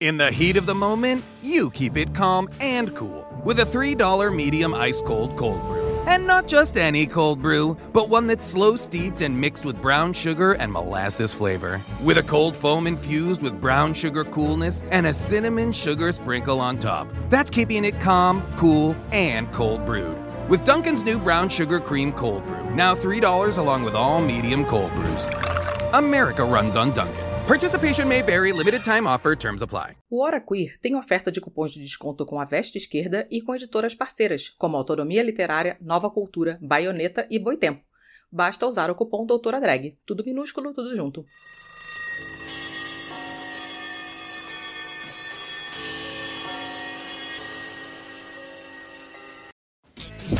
In the heat of the moment, you keep it calm and cool with a $3 medium ice cold cold brew. And not just any cold brew, but one that's slow steeped and mixed with brown sugar and molasses flavor. With a cold foam infused with brown sugar coolness and a cinnamon sugar sprinkle on top. That's keeping it calm, cool, and cold brewed. With Duncan's new brown sugar cream cold brew, now $3 along with all medium cold brews. America runs on Duncan. Participation may vary, limited time offer, terms apply. O Hora Queer tem oferta de cupons de desconto com a Veste Esquerda e com editoras parceiras, como Autonomia Literária, Nova Cultura, Baioneta e Boitempo. Basta usar o cupom Doutora Drag. Tudo minúsculo, tudo junto.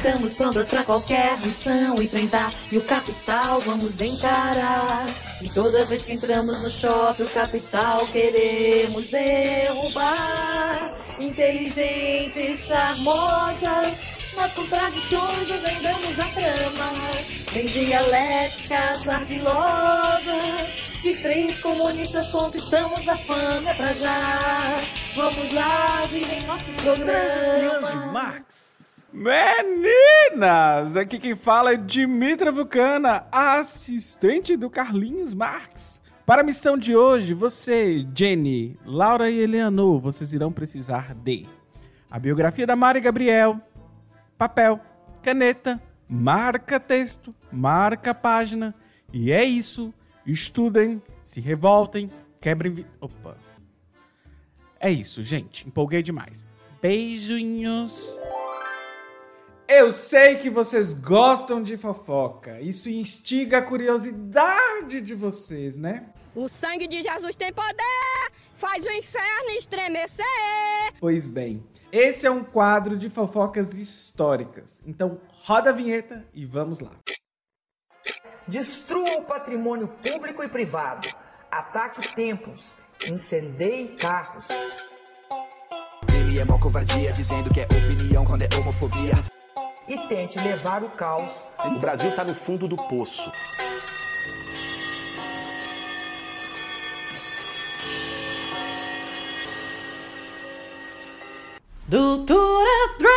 Estamos prontas para qualquer missão enfrentar e o capital vamos encarar. E toda vez que entramos no shopping, o capital queremos derrubar. Inteligentes, charmosas, nas contradições desvendamos a trama. Bem dialéticas, ardilosas. De três comunistas conquistamos a fama é pra já. Vamos lá, virem nosso Três espiãs de programa. Meninas! Aqui quem fala é Dimitra Vulcana, assistente do Carlinhos Marx. Para a missão de hoje, você, Jenny, Laura e Eleanor, vocês irão precisar de a biografia da Mari Gabriel, papel, caneta, marca texto, marca página. E é isso. Estudem, se revoltem, quebrem. Opa. É isso, gente. Empolguei demais. Beijinhos. Eu sei que vocês gostam de fofoca. Isso instiga a curiosidade de vocês, né? O sangue de Jesus tem poder, faz o inferno estremecer. Pois bem, esse é um quadro de fofocas históricas. Então, roda a vinheta e vamos lá. Destrua o patrimônio público e privado. Ataque templos. Incendeie carros. Ele é mó covardia, dizendo que é opinião quando é homofobia. E tente levar o caos. O Brasil tá no fundo do poço. Doutora Drag!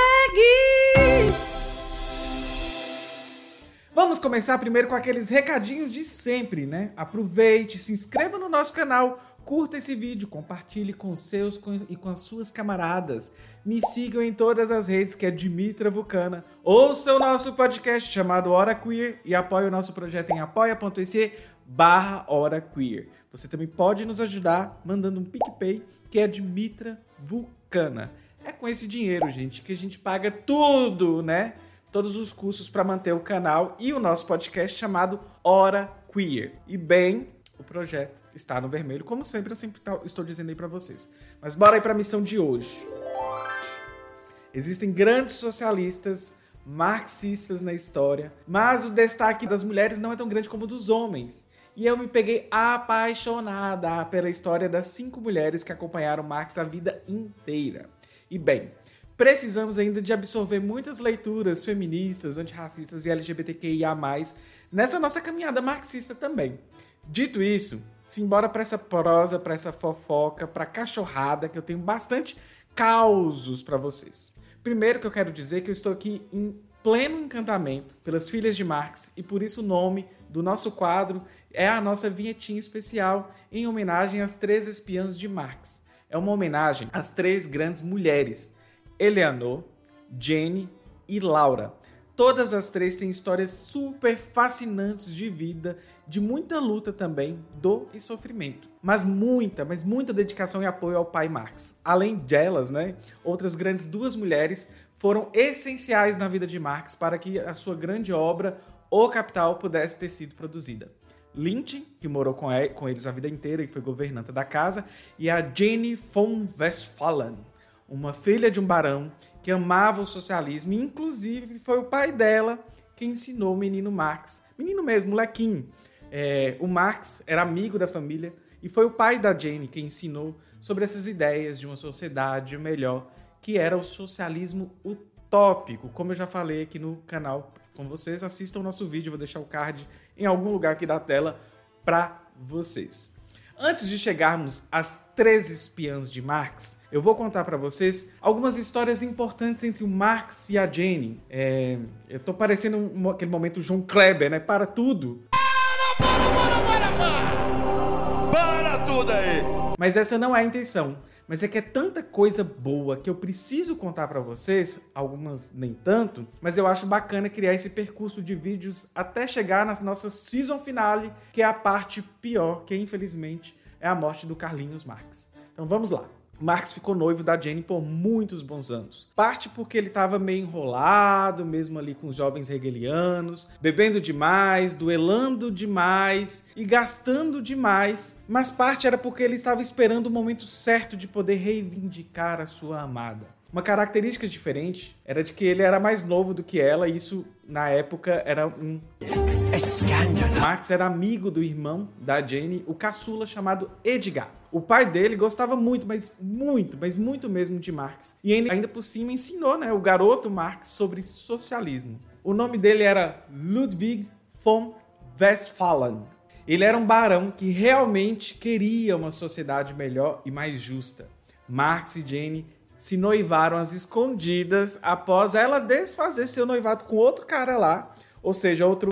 Vamos começar primeiro com aqueles recadinhos de sempre, né? Aproveite, se inscreva no nosso canal, curta esse vídeo, compartilhe com seus e com as suas camaradas. Me sigam em todas as redes que é Dimitra Vulcana. Ouça o nosso podcast chamado Hora Queer e apoie o nosso projeto em apoia.se barra Hora Queer. Você também pode nos ajudar mandando um PicPay que é Dimitra Vulcana. É com esse dinheiro, gente, que a gente paga tudo, né? todos os custos para manter o canal e o nosso podcast chamado Hora Queer. E bem, o projeto está no vermelho, como sempre eu sempre estou dizendo aí para vocês. Mas bora aí para a missão de hoje. Existem grandes socialistas, marxistas na história, mas o destaque das mulheres não é tão grande como o dos homens. E eu me peguei apaixonada pela história das cinco mulheres que acompanharam Marx a vida inteira. E bem, precisamos ainda de absorver muitas leituras feministas, antirracistas e LGBTQIA+, nessa nossa caminhada marxista também. Dito isso, simbora para essa prosa, para essa fofoca, para cachorrada, que eu tenho bastante causos para vocês. Primeiro que eu quero dizer que eu estou aqui em pleno encantamento pelas filhas de Marx e por isso o nome do nosso quadro é a nossa vinhetinha especial em homenagem às três espiãs de Marx. É uma homenagem às três grandes mulheres, Eleanor, Jenny e Laura. Todas as três têm histórias super fascinantes de vida, de muita luta também, dor e sofrimento. Mas muita, mas muita dedicação e apoio ao pai Marx. Além delas, né, outras grandes duas mulheres foram essenciais na vida de Marx para que a sua grande obra, O Capital, pudesse ter sido produzida. Lynch, que morou com, eles a vida inteira e foi governanta da casa, e a Jenny von Westphalen, uma filha de um barão que amava o socialismo, e inclusive foi o pai dela que ensinou o menino Marx. Menino mesmo, molequinho. É, o Marx era amigo da família e foi o pai da Jane que ensinou sobre essas ideias de uma sociedade melhor, que era o socialismo utópico. Como eu já falei aqui no canal com vocês, assistam o nosso vídeo, vou deixar o card em algum lugar aqui da tela para vocês. Antes de chegarmos às três espiãs de Marx, eu vou contar para vocês algumas histórias importantes entre o Marx e a Jane. É, eu tô parecendo um, aquele momento João Kleber, né? Para tudo. Para, para, para, para! Para tudo aí! Mas essa não é a intenção. Mas é que é tanta coisa boa que eu preciso contar para vocês, algumas nem tanto, mas eu acho bacana criar esse percurso de vídeos até chegar na nossa season finale, que é a parte pior, que infelizmente é a morte do Carlinhos Marx. Então vamos lá. Marx ficou noivo da Jenny por muitos bons anos. Parte porque ele estava meio enrolado, mesmo ali com os jovens hegelianos, bebendo demais, duelando demais e gastando demais. Mas parte era porque ele estava esperando o momento certo de poder reivindicar a sua amada. Uma característica diferente era de que ele era mais novo do que ela, e isso na época era um escândalo. Max era amigo do irmão da Jane, o caçula chamado Edgar. O pai dele gostava muito, mas muito, mas muito mesmo de Marx. E ele ainda por cima ensinou, né, o garoto Marx sobre socialismo. O nome dele era Ludwig von Westphalen. Ele era um barão que realmente queria uma sociedade melhor e mais justa. Marx e Jane se noivaram às escondidas após ela desfazer seu noivado com outro cara lá, ou seja, outro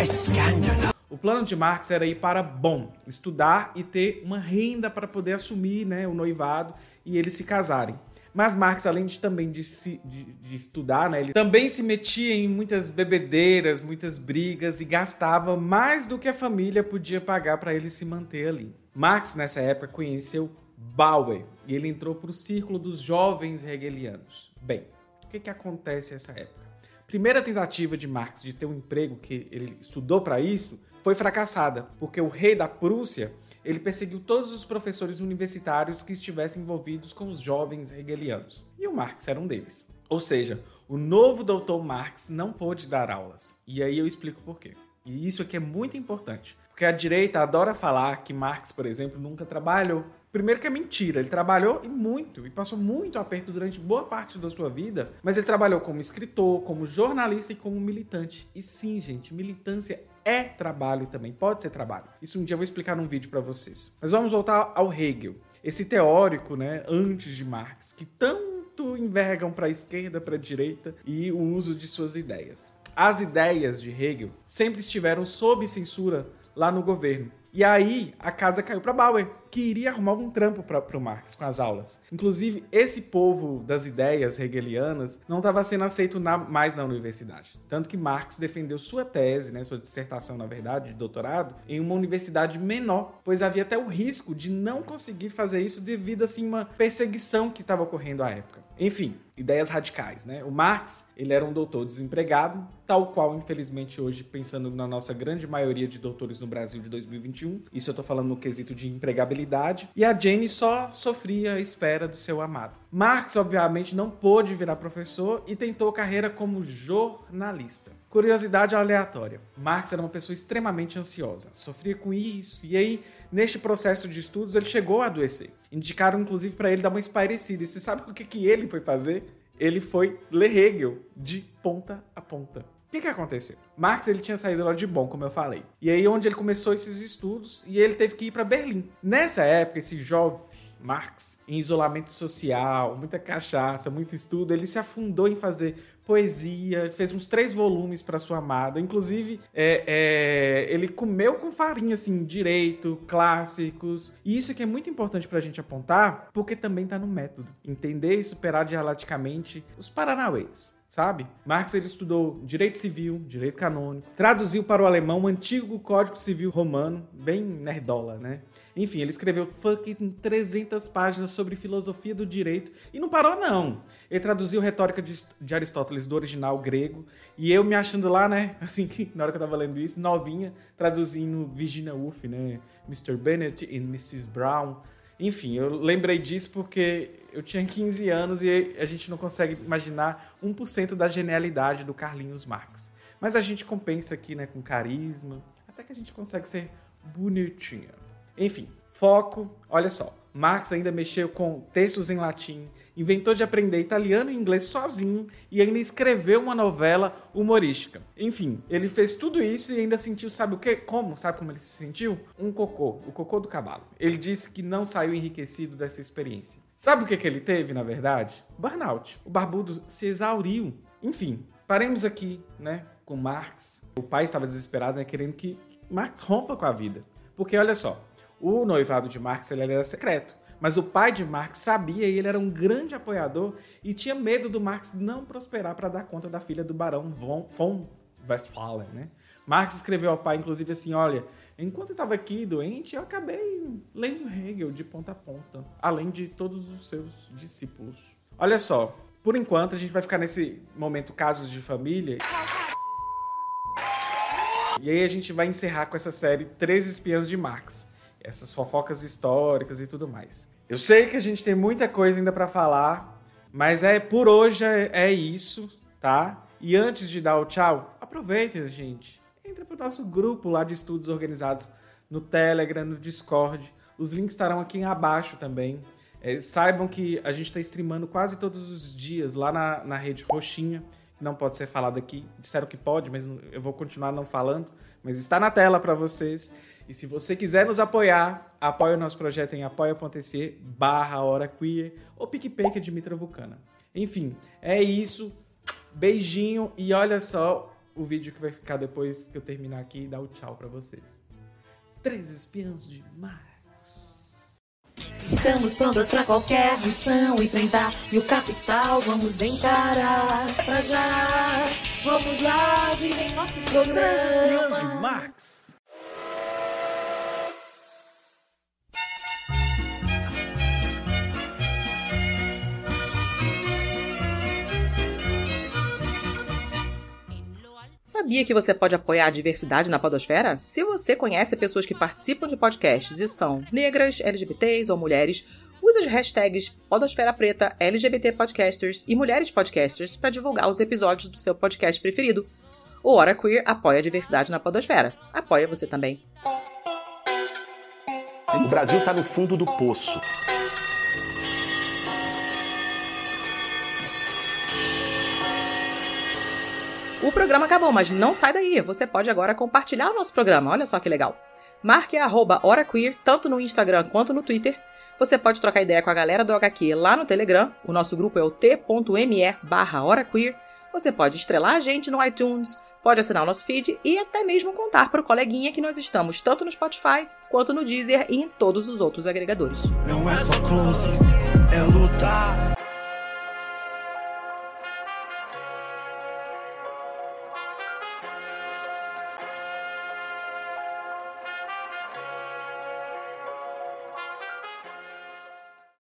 escândalo. O plano de Marx era ir para Bonn, estudar e ter uma renda para poder assumir né, o noivado e eles se casarem. Mas Marx, além de também de, se, de, de, estudar, né, ele também se metia em muitas bebedeiras, muitas brigas e gastava mais do que a família podia pagar para ele se manter ali. Marx, nessa época, conheceu Bauer e ele entrou para o círculo dos jovens hegelianos. Bem, o que, que acontece nessa época? Primeira tentativa de Marx de ter um emprego que ele estudou para isso foi fracassada, porque o rei da Prússia ele perseguiu todos os professores universitários que estivessem envolvidos com os jovens hegelianos. E o Marx era um deles. Ou seja, o novo doutor Marx não pôde dar aulas. E aí eu explico por quê. E isso aqui é muito importante. Porque a direita adora falar que Marx, por exemplo, nunca trabalhou. Primeiro que é mentira, ele trabalhou e muito, e passou muito aperto durante boa parte da sua vida, mas ele trabalhou como escritor, como jornalista e como militante. E sim, gente, militância é trabalho também, pode ser trabalho. Isso um dia eu vou explicar num vídeo para vocês. Mas vamos voltar ao Hegel, esse teórico, né, antes de Marx, que tanto envergam para a esquerda, para a direita e o uso de suas ideias. As ideias de Hegel sempre estiveram sob censura lá no governo. E aí a casa caiu para Bauer, que iria arrumar um trampo para o Marx com as aulas. Inclusive, esse povo das ideias hegelianas não estava sendo aceito na, mais na universidade. Tanto que Marx defendeu sua tese, né, sua dissertação, na verdade, de doutorado, em uma universidade menor, pois havia até o risco de não conseguir fazer isso devido assim, uma perseguição que estava ocorrendo à época. Enfim, ideias radicais, né? O Marx, ele era um doutor desempregado, tal qual, infelizmente, hoje, pensando na nossa grande maioria de doutores no Brasil de 2021, isso eu tô falando no quesito de empregabilidade, e a Jane só sofria a espera do seu amado. Marx, obviamente, não pôde virar professor e tentou carreira como jornalista. Curiosidade aleatória. Marx era uma pessoa extremamente ansiosa, sofria com isso, e aí, neste processo de estudos, ele chegou a adoecer. Indicaram, inclusive, para ele dar uma espairecida. E você sabe o que, que ele foi fazer? Ele foi ler Hegel de ponta a ponta. O que, que aconteceu? Marx ele tinha saído lá de Bonn, como eu falei. E aí onde ele começou esses estudos e ele teve que ir para Berlim. Nessa época, esse jovem Marx, em isolamento social, muita cachaça, muito estudo, ele se afundou em fazer poesia, fez uns três volumes para sua amada. Inclusive, é, é, ele comeu com farinha, assim, direito, clássicos. E isso que é muito importante para a gente apontar, porque também está no método. Entender e superar dialeticamente os paranauês sabe? Marx ele estudou direito civil, direito canônico, traduziu para o alemão o antigo Código Civil Romano, bem nerdola, né? Enfim, ele escreveu fucking 300 páginas sobre filosofia do direito e não parou não. Ele traduziu retórica de, de Aristóteles do original grego e eu me achando lá, né, assim, na hora que eu tava lendo isso, novinha, traduzindo Virginia Woolf, né, Mr. Bennet e Mrs. Brown. Enfim, eu lembrei disso porque eu tinha 15 anos e a gente não consegue imaginar 1% da genialidade do Carlinhos Marx. Mas a gente compensa aqui, né, com carisma, até que a gente consegue ser bonitinha. Enfim, foco, olha só. Marx ainda mexeu com textos em latim, inventou de aprender italiano e inglês sozinho e ainda escreveu uma novela humorística. Enfim, ele fez tudo isso e ainda sentiu, sabe o que? Como? Sabe como ele se sentiu? Um cocô, o cocô do cavalo. Ele disse que não saiu enriquecido dessa experiência. Sabe o que, que ele teve, na verdade? Burnout. O barbudo se exauriu. Enfim, paremos aqui, né, com Marx. O pai estava desesperado, né, querendo que Marx rompa com a vida. Porque olha só, o noivado de Marx ele era secreto. Mas o pai de Marx sabia e ele era um grande apoiador e tinha medo do Marx não prosperar para dar conta da filha do barão von, von Westphalen, né? Marx escreveu ao pai, inclusive, assim: olha, enquanto eu estava aqui doente, eu acabei lendo Hegel de ponta a ponta, além de todos os seus discípulos. Olha só, por enquanto a gente vai ficar nesse momento casos de família. E aí a gente vai encerrar com essa série Três Espiãs de Marx essas fofocas históricas e tudo mais. Eu sei que a gente tem muita coisa ainda para falar, mas é por hoje é, é, isso, tá? E antes de dar o tchau, aproveitem, gente. Entra pro nosso grupo lá de estudos organizados no Telegram, no Discord. Os links estarão aqui abaixo também. É, saibam que a gente está streamando quase todos os dias lá na, na rede Roxinha não pode ser falado aqui. Disseram que pode, mas eu vou continuar não falando. Mas está na tela para vocês. E se você quiser nos apoiar, apoie o nosso projeto em apoia.se barra hora queer ou PicPay, que é Dimitra Vulcana. Enfim, é isso. Beijinho e olha só o vídeo que vai ficar depois que eu terminar aqui e dar o tchau para vocês. Três espiãs de mar. Estamos prontas para qualquer missão enfrentar e o capital vamos encarar. Pra já, vamos lá, virem nosso programa. Três de Max. Sabia que você pode apoiar a diversidade na podosfera? Se você conhece pessoas que participam de podcasts e são negras, LGBTs ou mulheres, use as hashtags Podosfera Preta, LGBT Podcasters e Mulheres Podcasters para divulgar os episódios do seu podcast preferido. O Hora Queer apoia a diversidade na podosfera. Apoia você também. O Brasil está no fundo do poço. O programa acabou, mas não sai daí. Você pode agora compartilhar o nosso programa. Olha só que legal. Marque HoraQueer, tanto no Instagram quanto no Twitter. Você pode trocar ideia com a galera do HQ lá no Telegram. O nosso grupo é o t.me barra HoraQueer. Você pode estrelar a gente no iTunes, pode assinar o nosso feed e até mesmo contar para o coleguinha que nós estamos tanto no Spotify quanto no Deezer e em todos os outros agregadores. Não é só close, é lutar.